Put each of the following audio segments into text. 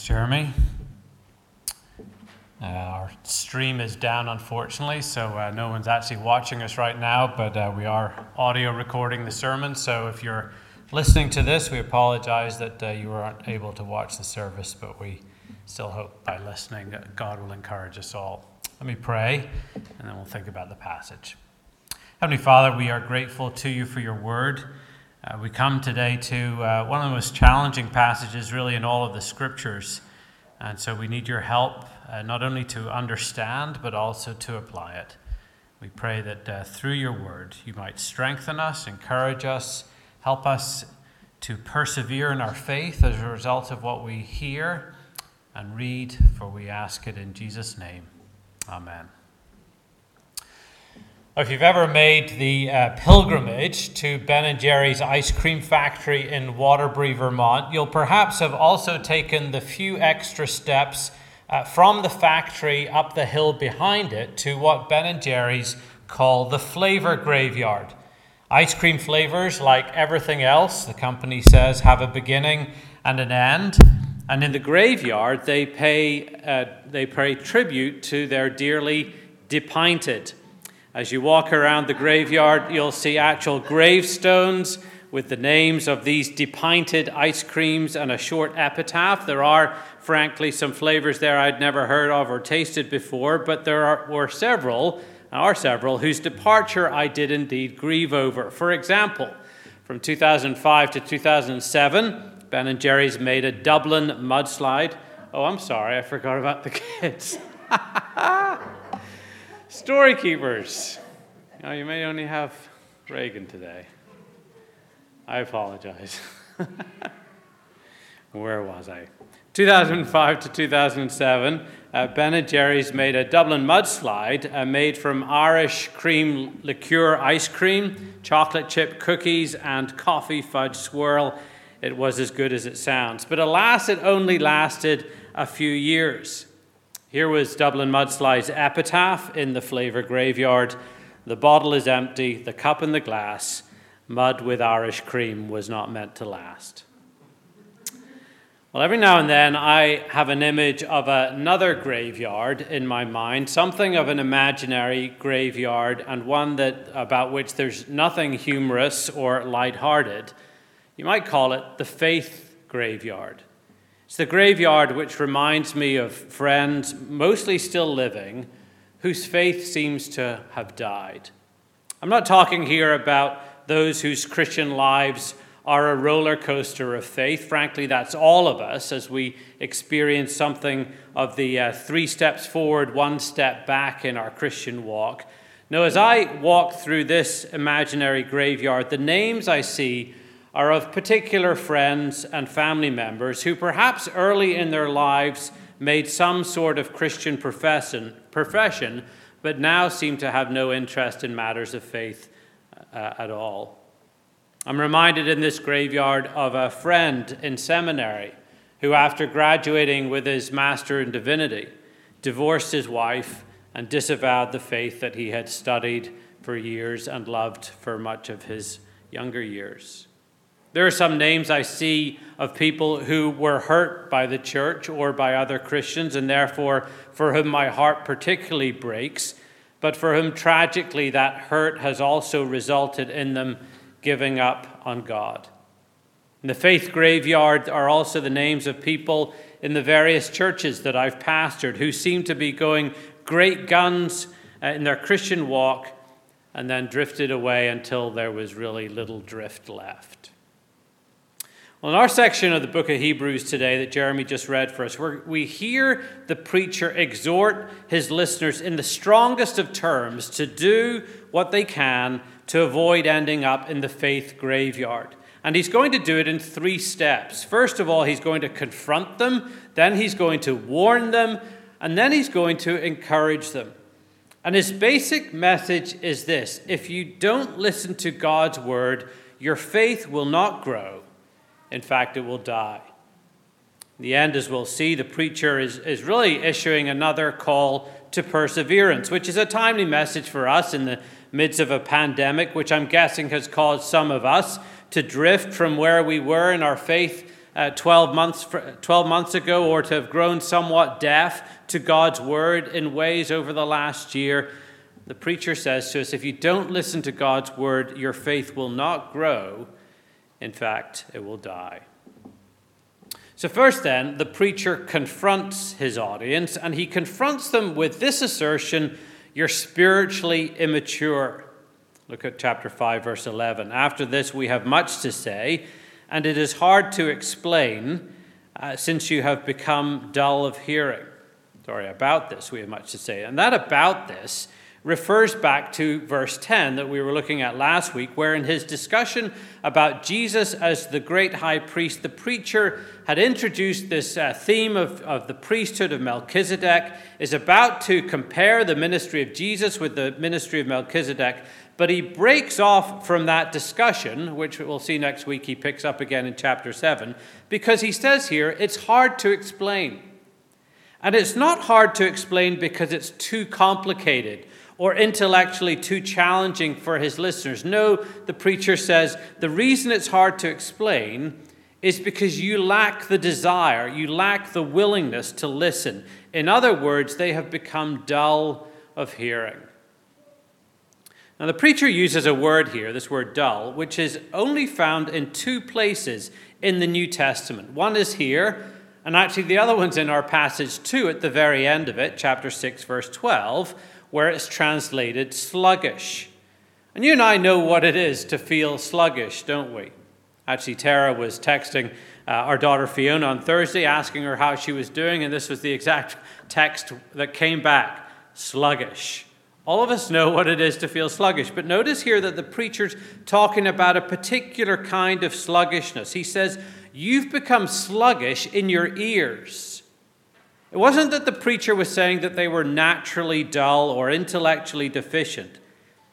Thanks, Jeremy. Uh, our stream is down, unfortunately, so uh, no one's actually watching us right now, but uh, we are audio recording the sermon. So if you're listening to this, we apologize that uh, you weren't able to watch the service, but we still hope by listening that God will encourage us all. Let me pray, and then we'll think about the passage. Heavenly Father, we are grateful to you for your word. Uh, we come today to uh, one of the most challenging passages, really, in all of the scriptures. And so we need your help uh, not only to understand, but also to apply it. We pray that uh, through your word, you might strengthen us, encourage us, help us to persevere in our faith as a result of what we hear and read, for we ask it in Jesus' name. Amen. If you've ever made the uh, pilgrimage to Ben and Jerry's ice cream factory in Waterbury, Vermont, you'll perhaps have also taken the few extra steps uh, from the factory up the hill behind it to what Ben and Jerry's call the flavor graveyard. Ice cream flavors, like everything else, the company says, have a beginning and an end. And in the graveyard, they pay, uh, they pay tribute to their dearly depinted. As you walk around the graveyard, you'll see actual gravestones with the names of these depinted ice creams and a short epitaph. There are, frankly, some flavors there I'd never heard of or tasted before, but there are, were several, are several, whose departure I did indeed grieve over. For example, from 2005 to 2007, Ben and Jerry's made a Dublin mudslide. Oh, I'm sorry, I forgot about the kids. Story keepers. Now, you may only have Reagan today. I apologize. Where was I? 2005 to 2007, uh, Ben and Jerry's made a Dublin mudslide uh, made from Irish cream liqueur ice cream, chocolate chip cookies, and coffee fudge swirl. It was as good as it sounds. But alas, it only lasted a few years. Here was Dublin Mudslide's epitaph in the flavour graveyard. The bottle is empty, the cup and the glass. Mud with Irish cream was not meant to last. Well, every now and then I have an image of another graveyard in my mind, something of an imaginary graveyard, and one that about which there's nothing humorous or light-hearted. You might call it the faith graveyard. It's the graveyard which reminds me of friends, mostly still living, whose faith seems to have died. I'm not talking here about those whose Christian lives are a roller coaster of faith. Frankly, that's all of us as we experience something of the uh, three steps forward, one step back in our Christian walk. Now, as I walk through this imaginary graveyard, the names I see are of particular friends and family members who perhaps early in their lives made some sort of Christian profession, profession but now seem to have no interest in matters of faith uh, at all. I'm reminded in this graveyard of a friend in seminary who, after graduating with his master in divinity, divorced his wife and disavowed the faith that he had studied for years and loved for much of his younger years. There are some names I see of people who were hurt by the church or by other Christians, and therefore for whom my heart particularly breaks, but for whom tragically that hurt has also resulted in them giving up on God. In the faith graveyard are also the names of people in the various churches that I've pastored who seem to be going great guns uh, in their Christian walk and then drifted away until there was really little drift left. Well, in our section of the book of Hebrews today that Jeremy just read for us, we hear the preacher exhort his listeners in the strongest of terms to do what they can to avoid ending up in the faith graveyard. And he's going to do it in three steps. First of all, he's going to confront them, then he's going to warn them, and then he's going to encourage them. And his basic message is this if you don't listen to God's word, your faith will not grow in fact, it will die. In the end, as we'll see, the preacher is, is really issuing another call to perseverance, which is a timely message for us in the midst of a pandemic, which I'm guessing has caused some of us to drift from where we were in our faith uh, uh, 12, months, 12 months ago or to have grown somewhat deaf to God's word in ways over the last year, the preacher says to us if you don't listen to God's word, your faith will not grow. In fact, it will die. So, first, then, the preacher confronts his audience, and he confronts them with this assertion You're spiritually immature. Look at chapter 5, verse 11. After this, we have much to say, and it is hard to explain uh, since you have become dull of hearing. Sorry, about this, we have much to say. And that about this refers back to verse 10 that we were looking at last week, where in his discussion about Jesus as the great high priest, the preacher had introduced this uh, theme of, of the priesthood of Melchizedek, is about to compare the ministry of Jesus with the ministry of Melchizedek. But he breaks off from that discussion, which we'll see next week, he picks up again in chapter 7, because he says here it's hard to explain. And it's not hard to explain because it's too complicated or intellectually too challenging for his listeners. No, the preacher says the reason it's hard to explain is because you lack the desire, you lack the willingness to listen. In other words, they have become dull of hearing. Now, the preacher uses a word here, this word dull, which is only found in two places in the New Testament. One is here, and actually the other one's in our passage too, at the very end of it, chapter 6, verse 12, where it's translated sluggish. And you and I know what it is to feel sluggish, don't we? Actually, Tara was texting uh, our daughter Fiona on Thursday, asking her how she was doing, and this was the exact text that came back sluggish. All of us know what it is to feel sluggish, but notice here that the preacher's talking about a particular kind of sluggishness. He says, You've become sluggish in your ears. It wasn't that the preacher was saying that they were naturally dull or intellectually deficient.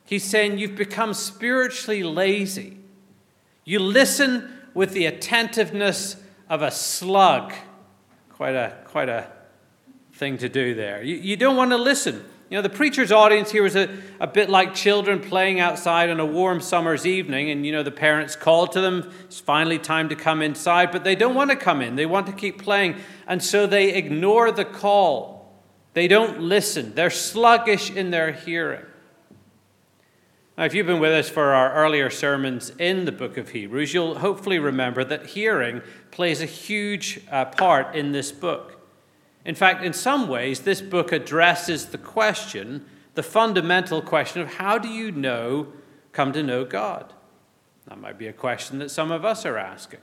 He's saying you've become spiritually lazy. You listen with the attentiveness of a slug. Quite a, quite a thing to do there. You, you don't want to listen. You know, the preacher's audience here was a, a bit like children playing outside on a warm summer's evening, and, you know, the parents call to them, it's finally time to come inside, but they don't want to come in. They want to keep playing, and so they ignore the call. They don't listen. They're sluggish in their hearing. Now, if you've been with us for our earlier sermons in the book of Hebrews, you'll hopefully remember that hearing plays a huge uh, part in this book. In fact, in some ways, this book addresses the question, the fundamental question of how do you know, come to know God? That might be a question that some of us are asking.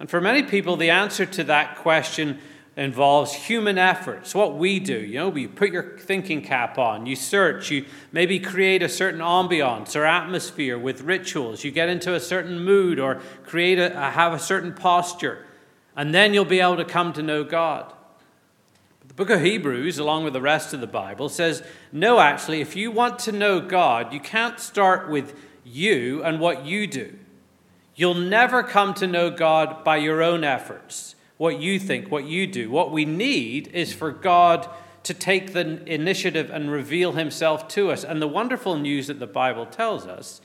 And for many people, the answer to that question involves human efforts. What we do, you know, you put your thinking cap on, you search, you maybe create a certain ambiance or atmosphere with rituals, you get into a certain mood or create a, have a certain posture, and then you'll be able to come to know God. Book of Hebrews, along with the rest of the Bible, says no, actually, if you want to know God, you can't start with you and what you do. You'll never come to know God by your own efforts, what you think, what you do. What we need is for God to take the initiative and reveal himself to us. And the wonderful news that the Bible tells us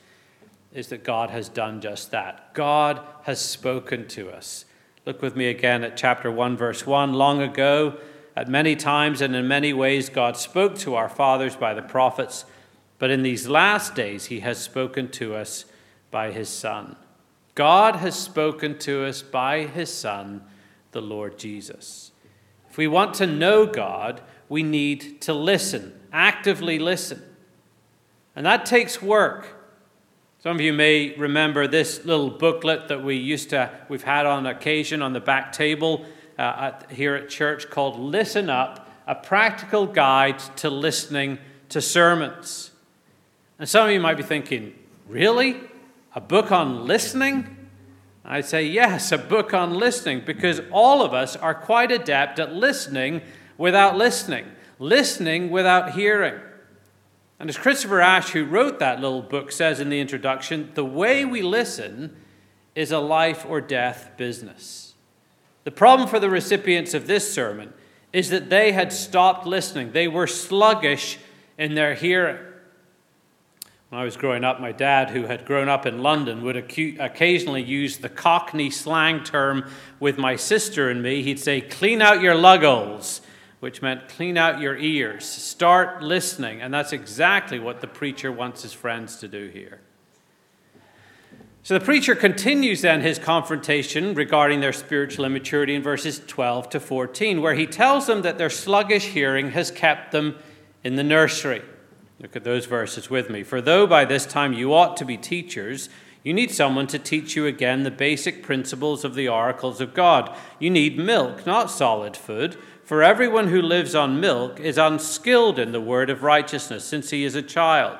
is that God has done just that. God has spoken to us. Look with me again at chapter 1, verse 1. Long ago, at many times and in many ways, God spoke to our fathers by the prophets, but in these last days, He has spoken to us by His Son. God has spoken to us by His Son, the Lord Jesus. If we want to know God, we need to listen, actively listen. And that takes work. Some of you may remember this little booklet that we used to, we've had on occasion on the back table uh, at, here at church called Listen Up A Practical Guide to Listening to Sermons. And some of you might be thinking, really? A book on listening? I'd say, yes, a book on listening, because all of us are quite adept at listening without listening, listening without hearing. And as Christopher Ash, who wrote that little book, says in the introduction, the way we listen is a life or death business. The problem for the recipients of this sermon is that they had stopped listening, they were sluggish in their hearing. When I was growing up, my dad, who had grown up in London, would occasionally use the Cockney slang term with my sister and me. He'd say, Clean out your lugholes, which meant clean out your ears, start listening. And that's exactly what the preacher wants his friends to do here. So the preacher continues then his confrontation regarding their spiritual immaturity in verses 12 to 14, where he tells them that their sluggish hearing has kept them in the nursery. Look at those verses with me. For though by this time you ought to be teachers, you need someone to teach you again the basic principles of the oracles of God. You need milk, not solid food. For everyone who lives on milk is unskilled in the word of righteousness, since he is a child.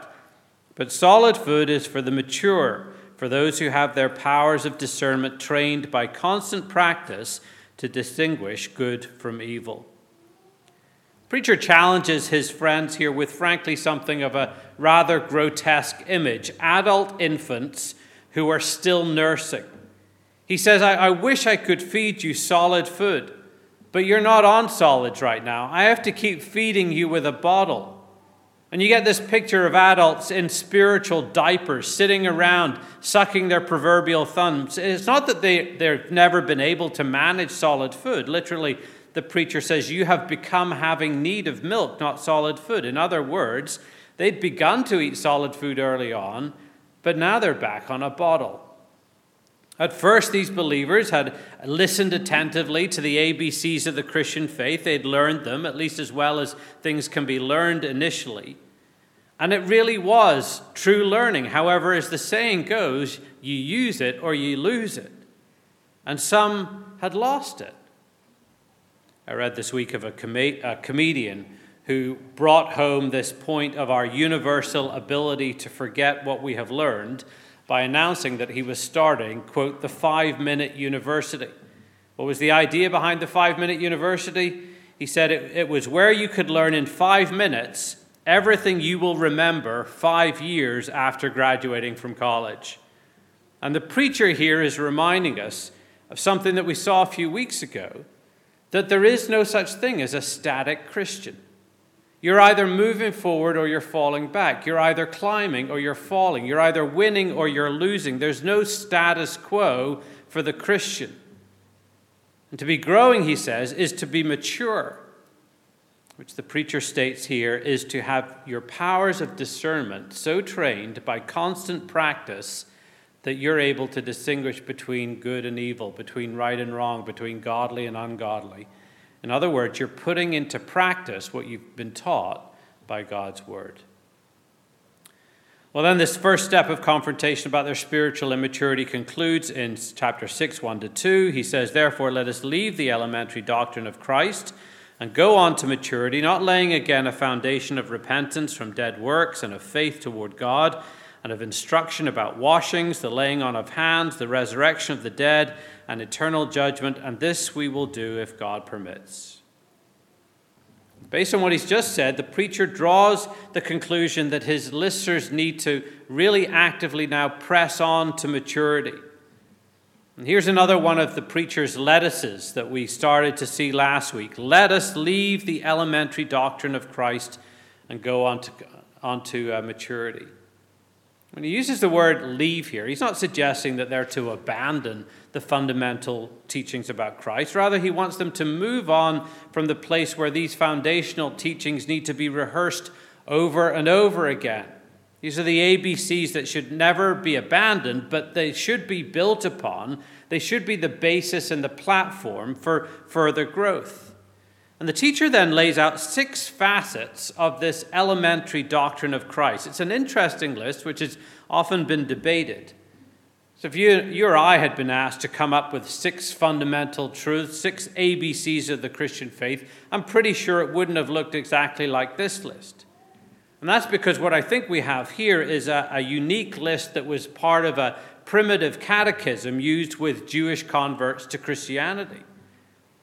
But solid food is for the mature for those who have their powers of discernment trained by constant practice to distinguish good from evil. Preacher challenges his friends here with, frankly, something of a rather grotesque image adult infants who are still nursing. He says, I, I wish I could feed you solid food, but you're not on solids right now. I have to keep feeding you with a bottle. And you get this picture of adults in spiritual diapers sitting around sucking their proverbial thumbs. It's not that they, they've never been able to manage solid food. Literally, the preacher says, You have become having need of milk, not solid food. In other words, they'd begun to eat solid food early on, but now they're back on a bottle. At first, these believers had listened attentively to the ABCs of the Christian faith. They'd learned them, at least as well as things can be learned initially. And it really was true learning. However, as the saying goes, you use it or you lose it. And some had lost it. I read this week of a, com- a comedian who brought home this point of our universal ability to forget what we have learned by announcing that he was starting, quote, the five minute university. What was the idea behind the five minute university? He said it, it was where you could learn in five minutes everything you will remember five years after graduating from college. And the preacher here is reminding us of something that we saw a few weeks ago that there is no such thing as a static Christian. You're either moving forward or you're falling back. You're either climbing or you're falling. You're either winning or you're losing. There's no status quo for the Christian. And to be growing, he says, is to be mature, which the preacher states here is to have your powers of discernment so trained by constant practice that you're able to distinguish between good and evil, between right and wrong, between godly and ungodly. In other words, you're putting into practice what you've been taught by God's word. Well, then, this first step of confrontation about their spiritual immaturity concludes in chapter 6, 1 to 2. He says, Therefore, let us leave the elementary doctrine of Christ and go on to maturity, not laying again a foundation of repentance from dead works and of faith toward God, and of instruction about washings, the laying on of hands, the resurrection of the dead and eternal judgment, and this we will do if God permits. Based on what he's just said, the preacher draws the conclusion that his listeners need to really actively now press on to maturity. And here's another one of the preacher's lettuces that we started to see last week. Let us leave the elementary doctrine of Christ and go on to, on to uh, maturity. When he uses the word leave here, he's not suggesting that they're to abandon the fundamental teachings about Christ. Rather, he wants them to move on from the place where these foundational teachings need to be rehearsed over and over again. These are the ABCs that should never be abandoned, but they should be built upon. They should be the basis and the platform for further growth. And the teacher then lays out six facets of this elementary doctrine of Christ. It's an interesting list, which has often been debated. So, if you, you or I had been asked to come up with six fundamental truths, six ABCs of the Christian faith, I'm pretty sure it wouldn't have looked exactly like this list. And that's because what I think we have here is a, a unique list that was part of a primitive catechism used with Jewish converts to Christianity.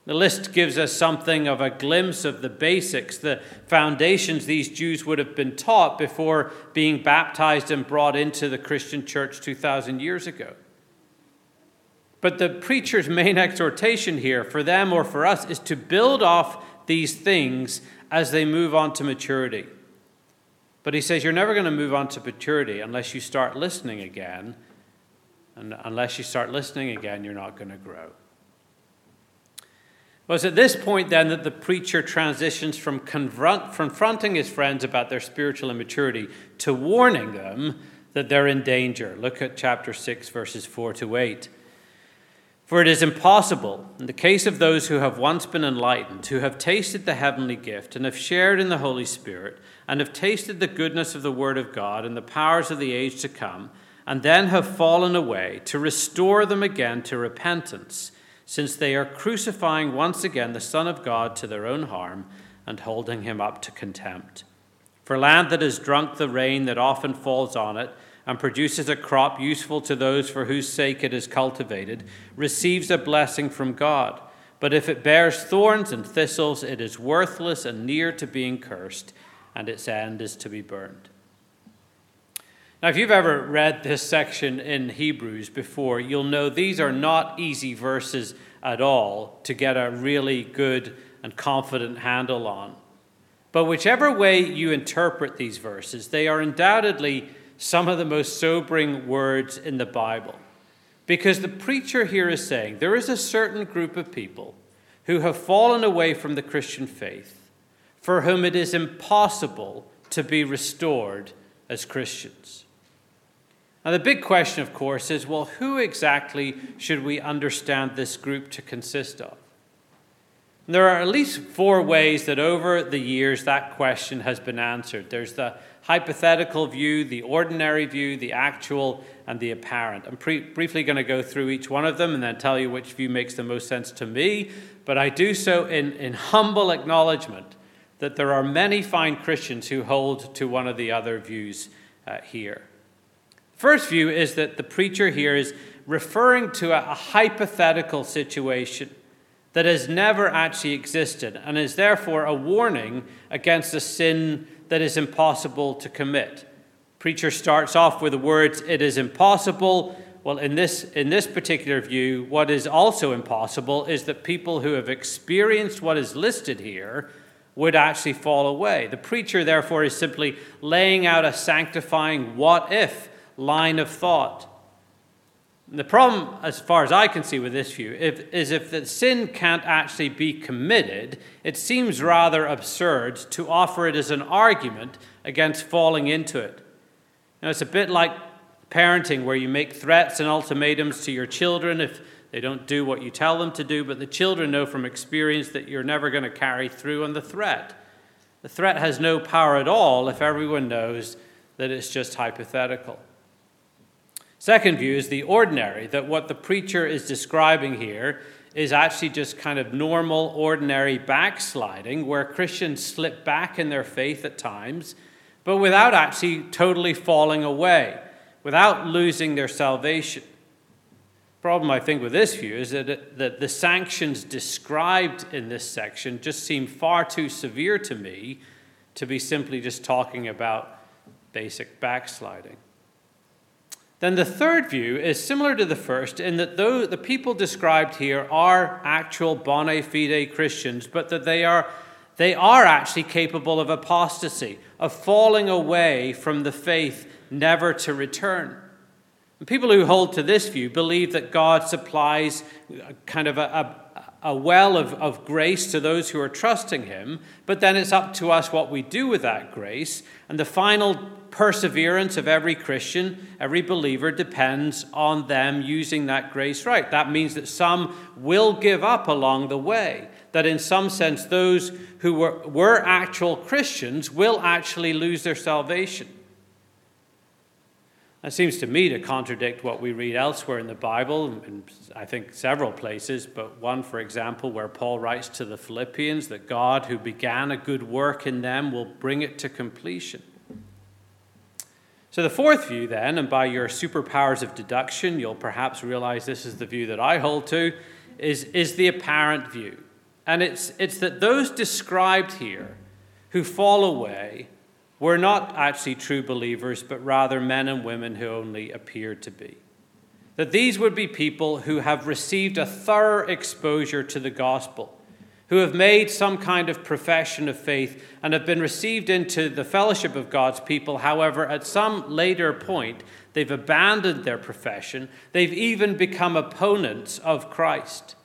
The list gives us something of a glimpse of the basics, the foundations these Jews would have been taught before being baptized and brought into the Christian church 2,000 years ago. But the preacher's main exhortation here, for them or for us, is to build off these things as they move on to maturity. But he says you're never going to move on to maturity unless you start listening again. And unless you start listening again, you're not going to grow. Well, it's at this point then that the preacher transitions from confront, confronting his friends about their spiritual immaturity to warning them that they're in danger. Look at chapter 6, verses 4 to 8. For it is impossible, in the case of those who have once been enlightened, who have tasted the heavenly gift, and have shared in the Holy Spirit, and have tasted the goodness of the Word of God and the powers of the age to come, and then have fallen away, to restore them again to repentance since they are crucifying once again the Son of God to their own harm and holding him up to contempt. For land that has drunk the rain that often falls on it and produces a crop useful to those for whose sake it is cultivated receives a blessing from God. But if it bears thorns and thistles, it is worthless and near to being cursed, and its end is to be burned. Now, if you've ever read this section in Hebrews before, you'll know these are not easy verses at all to get a really good and confident handle on. But whichever way you interpret these verses, they are undoubtedly some of the most sobering words in the Bible. Because the preacher here is saying there is a certain group of people who have fallen away from the Christian faith, for whom it is impossible to be restored as Christians. Now, the big question, of course, is well, who exactly should we understand this group to consist of? And there are at least four ways that over the years that question has been answered. There's the hypothetical view, the ordinary view, the actual, and the apparent. I'm pre- briefly going to go through each one of them and then tell you which view makes the most sense to me, but I do so in, in humble acknowledgement that there are many fine Christians who hold to one of the other views uh, here. First view is that the preacher here is referring to a, a hypothetical situation that has never actually existed and is therefore a warning against a sin that is impossible to commit. Preacher starts off with the words, It is impossible. Well, in this, in this particular view, what is also impossible is that people who have experienced what is listed here would actually fall away. The preacher, therefore, is simply laying out a sanctifying what if line of thought. The problem, as far as I can see with this view, if, is if the sin can't actually be committed, it seems rather absurd to offer it as an argument against falling into it. Know, it's a bit like parenting, where you make threats and ultimatums to your children if they don't do what you tell them to do, but the children know from experience that you're never going to carry through on the threat. The threat has no power at all if everyone knows that it's just hypothetical. Second view is the ordinary, that what the preacher is describing here is actually just kind of normal, ordinary backsliding, where Christians slip back in their faith at times, but without actually totally falling away, without losing their salvation. Problem, I think, with this view is that, that the sanctions described in this section just seem far too severe to me to be simply just talking about basic backsliding. Then the third view is similar to the first in that though the people described here are actual bona fide Christians, but that they are, they are actually capable of apostasy, of falling away from the faith never to return. And people who hold to this view believe that God supplies kind of a, a, a well of, of grace to those who are trusting Him, but then it's up to us what we do with that grace. And the final perseverance of every Christian, every believer, depends on them using that grace right. That means that some will give up along the way. That in some sense, those who were, were actual Christians will actually lose their salvation. That seems to me to contradict what we read elsewhere in the Bible, in I think several places, but one, for example, where Paul writes to the Philippians that God, who began a good work in them, will bring it to completion. So, the fourth view, then, and by your superpowers of deduction, you'll perhaps realize this is the view that I hold to, is, is the apparent view. And it's, it's that those described here who fall away were not actually true believers, but rather men and women who only appeared to be. That these would be people who have received a thorough exposure to the gospel, who have made some kind of profession of faith and have been received into the fellowship of God's people. However, at some later point, they've abandoned their profession. They've even become opponents of Christ.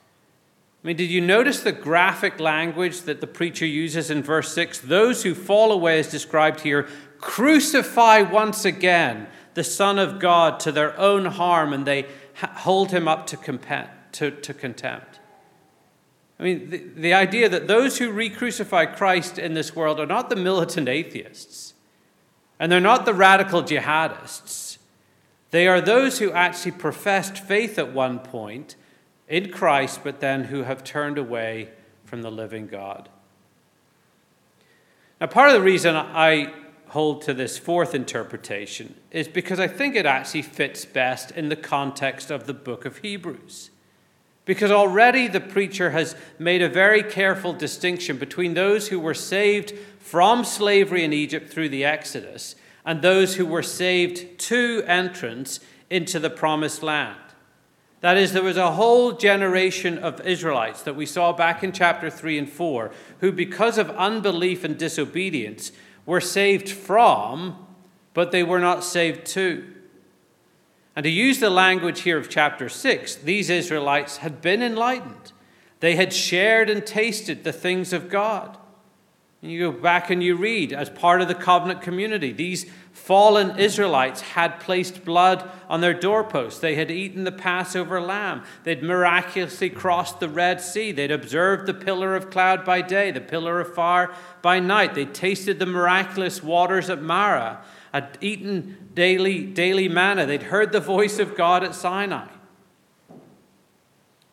I mean, did you notice the graphic language that the preacher uses in verse 6? Those who fall away, as described here, crucify once again the Son of God to their own harm and they hold him up to, contempt. I mean, the, the idea that those who re crucify Christ in this world are not the militant atheists, and they're not the radical jihadists. They are those who actually professed faith at one point in Christ, but then who have turned away from the living God. Now, part of the reason I hold to this fourth interpretation is because I think it actually fits best in the context of the book of Hebrews. Because already the preacher has made a very careful distinction between those who were saved from slavery in Egypt through the Exodus and those who were saved to entrance into the promised land. That is, there was a whole generation of Israelites that we saw back in chapter 3 and 4 who, because of unbelief and disobedience, were saved from, but they were not saved to. And to use the language here of chapter 6, these Israelites had been enlightened. They had shared and tasted the things of God. And you go back and you read, as part of the covenant community, these fallen Israelites had placed blood on their doorposts. They had eaten the Passover lamb. They'd miraculously crossed the Red Sea. They'd observed the pillar of cloud by day, the pillar of fire by night. They'd tasted the miraculous waters at Marah had eaten daily, daily manna. They'd heard the voice of God at Sinai.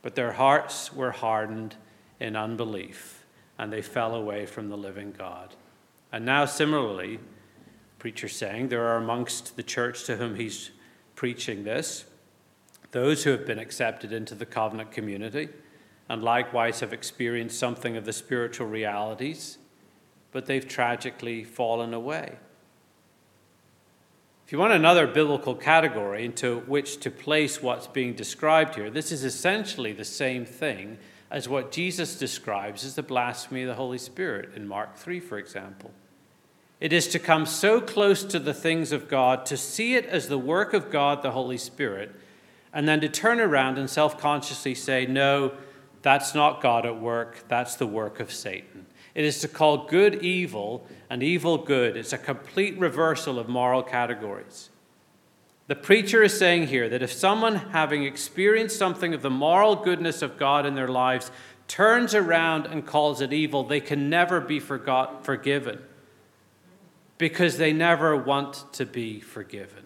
But their hearts were hardened in unbelief, and they fell away from the living God. And now, similarly, preacher saying there are amongst the church to whom he's preaching this those who have been accepted into the covenant community and likewise have experienced something of the spiritual realities, but they've tragically fallen away. If you want another biblical category into which to place what's being described here, this is essentially the same thing as what Jesus describes as the blasphemy of the Holy Spirit in Mark 3, for example. It is to come so close to the things of God, to see it as the work of God, the Holy Spirit, and then to turn around and self consciously say, No, that's not God at work, that's the work of Satan. It is to call good evil and evil good. It's a complete reversal of moral categories. The preacher is saying here that if someone, having experienced something of the moral goodness of God in their lives, turns around and calls it evil, they can never be forgot, forgiven because they never want to be forgiven.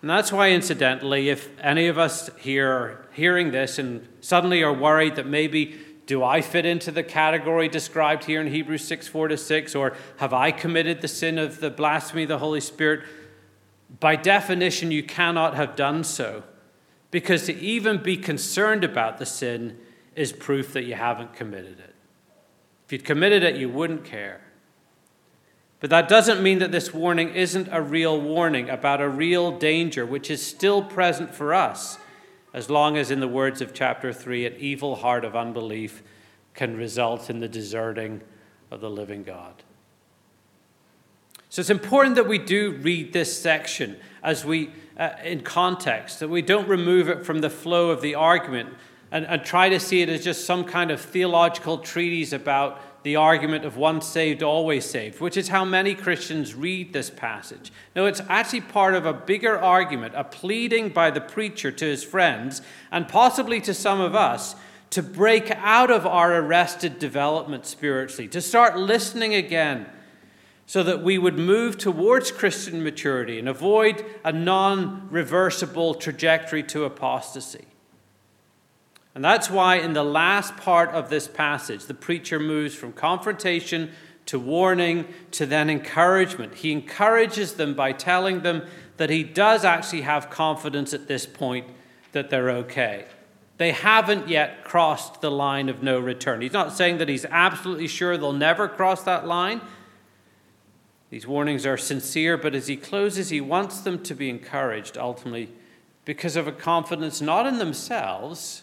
And that's why, incidentally, if any of us here are hearing this and suddenly are worried that maybe do I fit into the category described here in Hebrews 6 4 to 6? Or have I committed the sin of the blasphemy of the Holy Spirit? By definition, you cannot have done so. Because to even be concerned about the sin is proof that you haven't committed it. If you'd committed it, you wouldn't care. But that doesn't mean that this warning isn't a real warning about a real danger which is still present for us as long as, in the words of chapter 3, an evil heart of unbelief can result in the deserting of the living God. So it's important that we do read this section as we, uh, in context, that we don't remove it from the flow of the argument and, and try to see it as just some kind of theological treatise about the argument of once saved, always saved, which is how many Christians read this passage. No, it's actually part of a bigger argument, a pleading by the preacher to his friends, and possibly to some of us, to break out of our arrested development spiritually, to start listening again, so that we would move towards Christian maturity and avoid a non reversible trajectory to apostasy. And that's why, in the last part of this passage, the preacher moves from confrontation to warning to then encouragement. He encourages them by telling them that he does actually have confidence at this point that they're okay. They haven't yet crossed the line of no return. He's not saying that he's absolutely sure they'll never cross that line. These warnings are sincere, but as he closes, he wants them to be encouraged ultimately because of a confidence not in themselves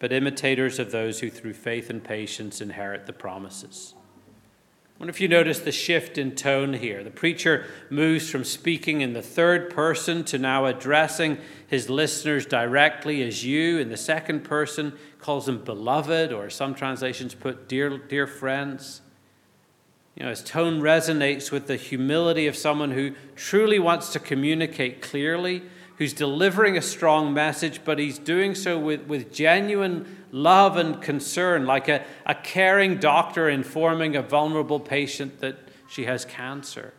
but imitators of those who through faith and patience inherit the promises. I wonder if you notice the shift in tone here. The preacher moves from speaking in the third person to now addressing his listeners directly as you in the second person, calls them beloved, or some translations put dear, dear friends. You know, his tone resonates with the humility of someone who truly wants to communicate clearly who's delivering a strong message, but he's doing so with, with genuine love and concern, like a, a caring doctor informing a vulnerable patient that she has cancer.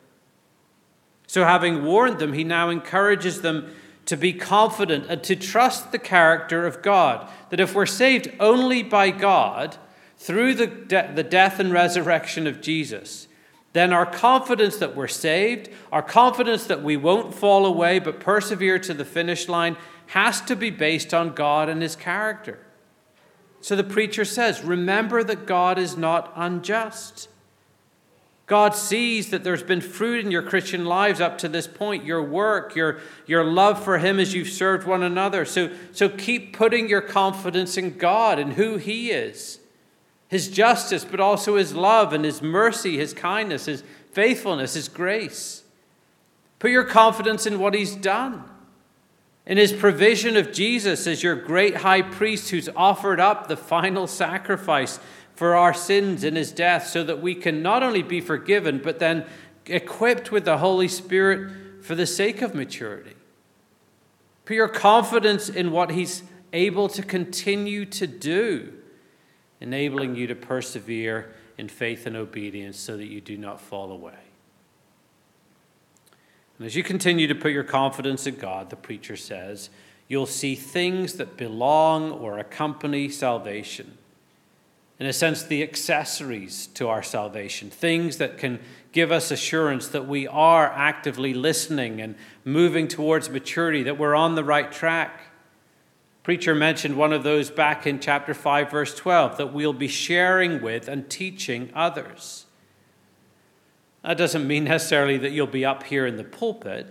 So, having warned them, he now encourages them to be confident and to trust the character of God. That if we're saved only by God through the, de- the death and resurrection of Jesus, then our confidence that we're saved, our confidence that we won't fall away but persevere to the finish line, has to be based on God and His character. So the preacher says, Remember that God is not unjust. God sees that there's been fruit in your Christian lives up to this point, your work, your, your love for Him as you've served one another. So, so keep putting your confidence in God and who He is his justice, but also his love and his mercy, his kindness, his faithfulness, his grace. Put your confidence in what he's done, in his provision of Jesus as your great high priest who's offered up the final sacrifice for our sins in his death so that we can not only be forgiven, but then equipped with the Holy Spirit for the sake of maturity. Put your confidence in what he's able to continue to do enabling you to persevere in faith and obedience so that you do not fall away. And as you continue to put your confidence in God, the preacher says, you'll see things that belong or accompany salvation. In a sense, the accessories to our salvation, things that can give us assurance that we are actively listening and moving towards maturity, that we're on the right track. Preacher mentioned one of those back in chapter 5, verse 12, that we'll be sharing with and teaching others. That doesn't mean necessarily that you'll be up here in the pulpit,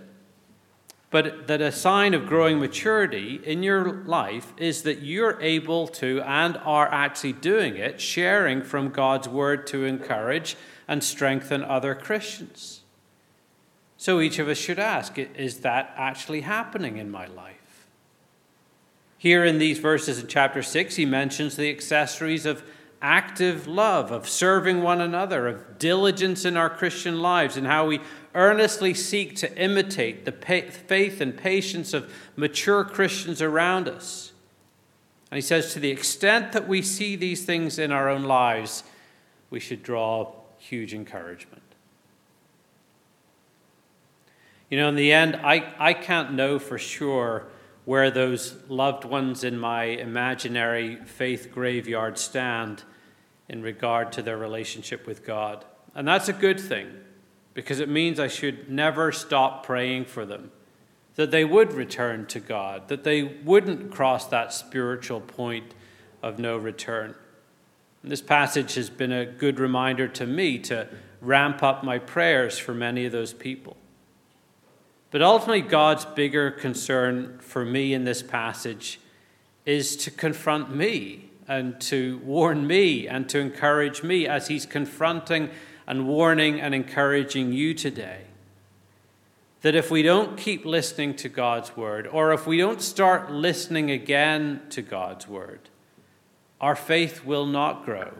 but that a sign of growing maturity in your life is that you're able to and are actually doing it, sharing from God's word to encourage and strengthen other Christians. So each of us should ask is that actually happening in my life? Here in these verses in chapter 6, he mentions the accessories of active love, of serving one another, of diligence in our Christian lives, and how we earnestly seek to imitate the faith and patience of mature Christians around us. And he says, to the extent that we see these things in our own lives, we should draw huge encouragement. You know, in the end, I, I can't know for sure where those loved ones in my imaginary faith graveyard stand in regard to their relationship with God. And that's a good thing because it means I should never stop praying for them, that they would return to God, that they wouldn't cross that spiritual point of no return. And this passage has been a good reminder to me to ramp up my prayers for many of those people. But ultimately, God's bigger concern for me in this passage is to confront me and to warn me and to encourage me as He's confronting and warning and encouraging you today. That if we don't keep listening to God's word, or if we don't start listening again to God's word, our faith will not grow.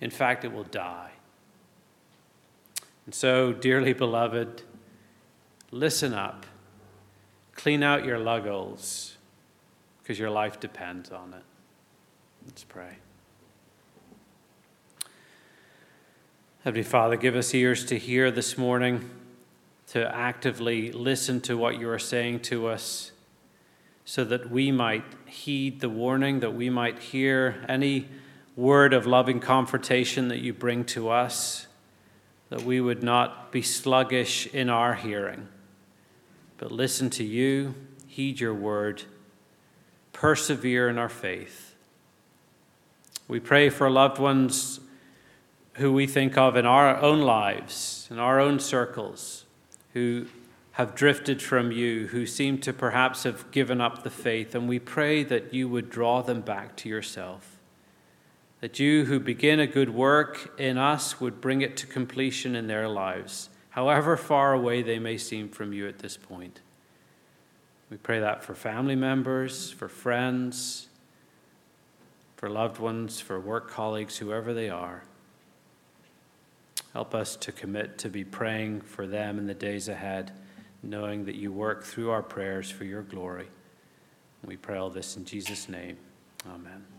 In fact, it will die. And so, dearly beloved, listen up, clean out your lugholes, because your life depends on it. Let's pray. Heavenly Father, give us ears to hear this morning, to actively listen to what you are saying to us, so that we might heed the warning, that we might hear any word of loving confrontation that you bring to us, that we would not be sluggish in our hearing, but listen to you, heed your word, persevere in our faith. We pray for loved ones who we think of in our own lives, in our own circles, who have drifted from you, who seem to perhaps have given up the faith, and we pray that you would draw them back to yourself. That you who begin a good work in us would bring it to completion in their lives, however far away they may seem from you at this point. We pray that for family members, for friends, for loved ones, for work colleagues, whoever they are. Help us to commit to be praying for them in the days ahead knowing that you work through our prayers for your glory. We pray all this in Jesus' name. Amen.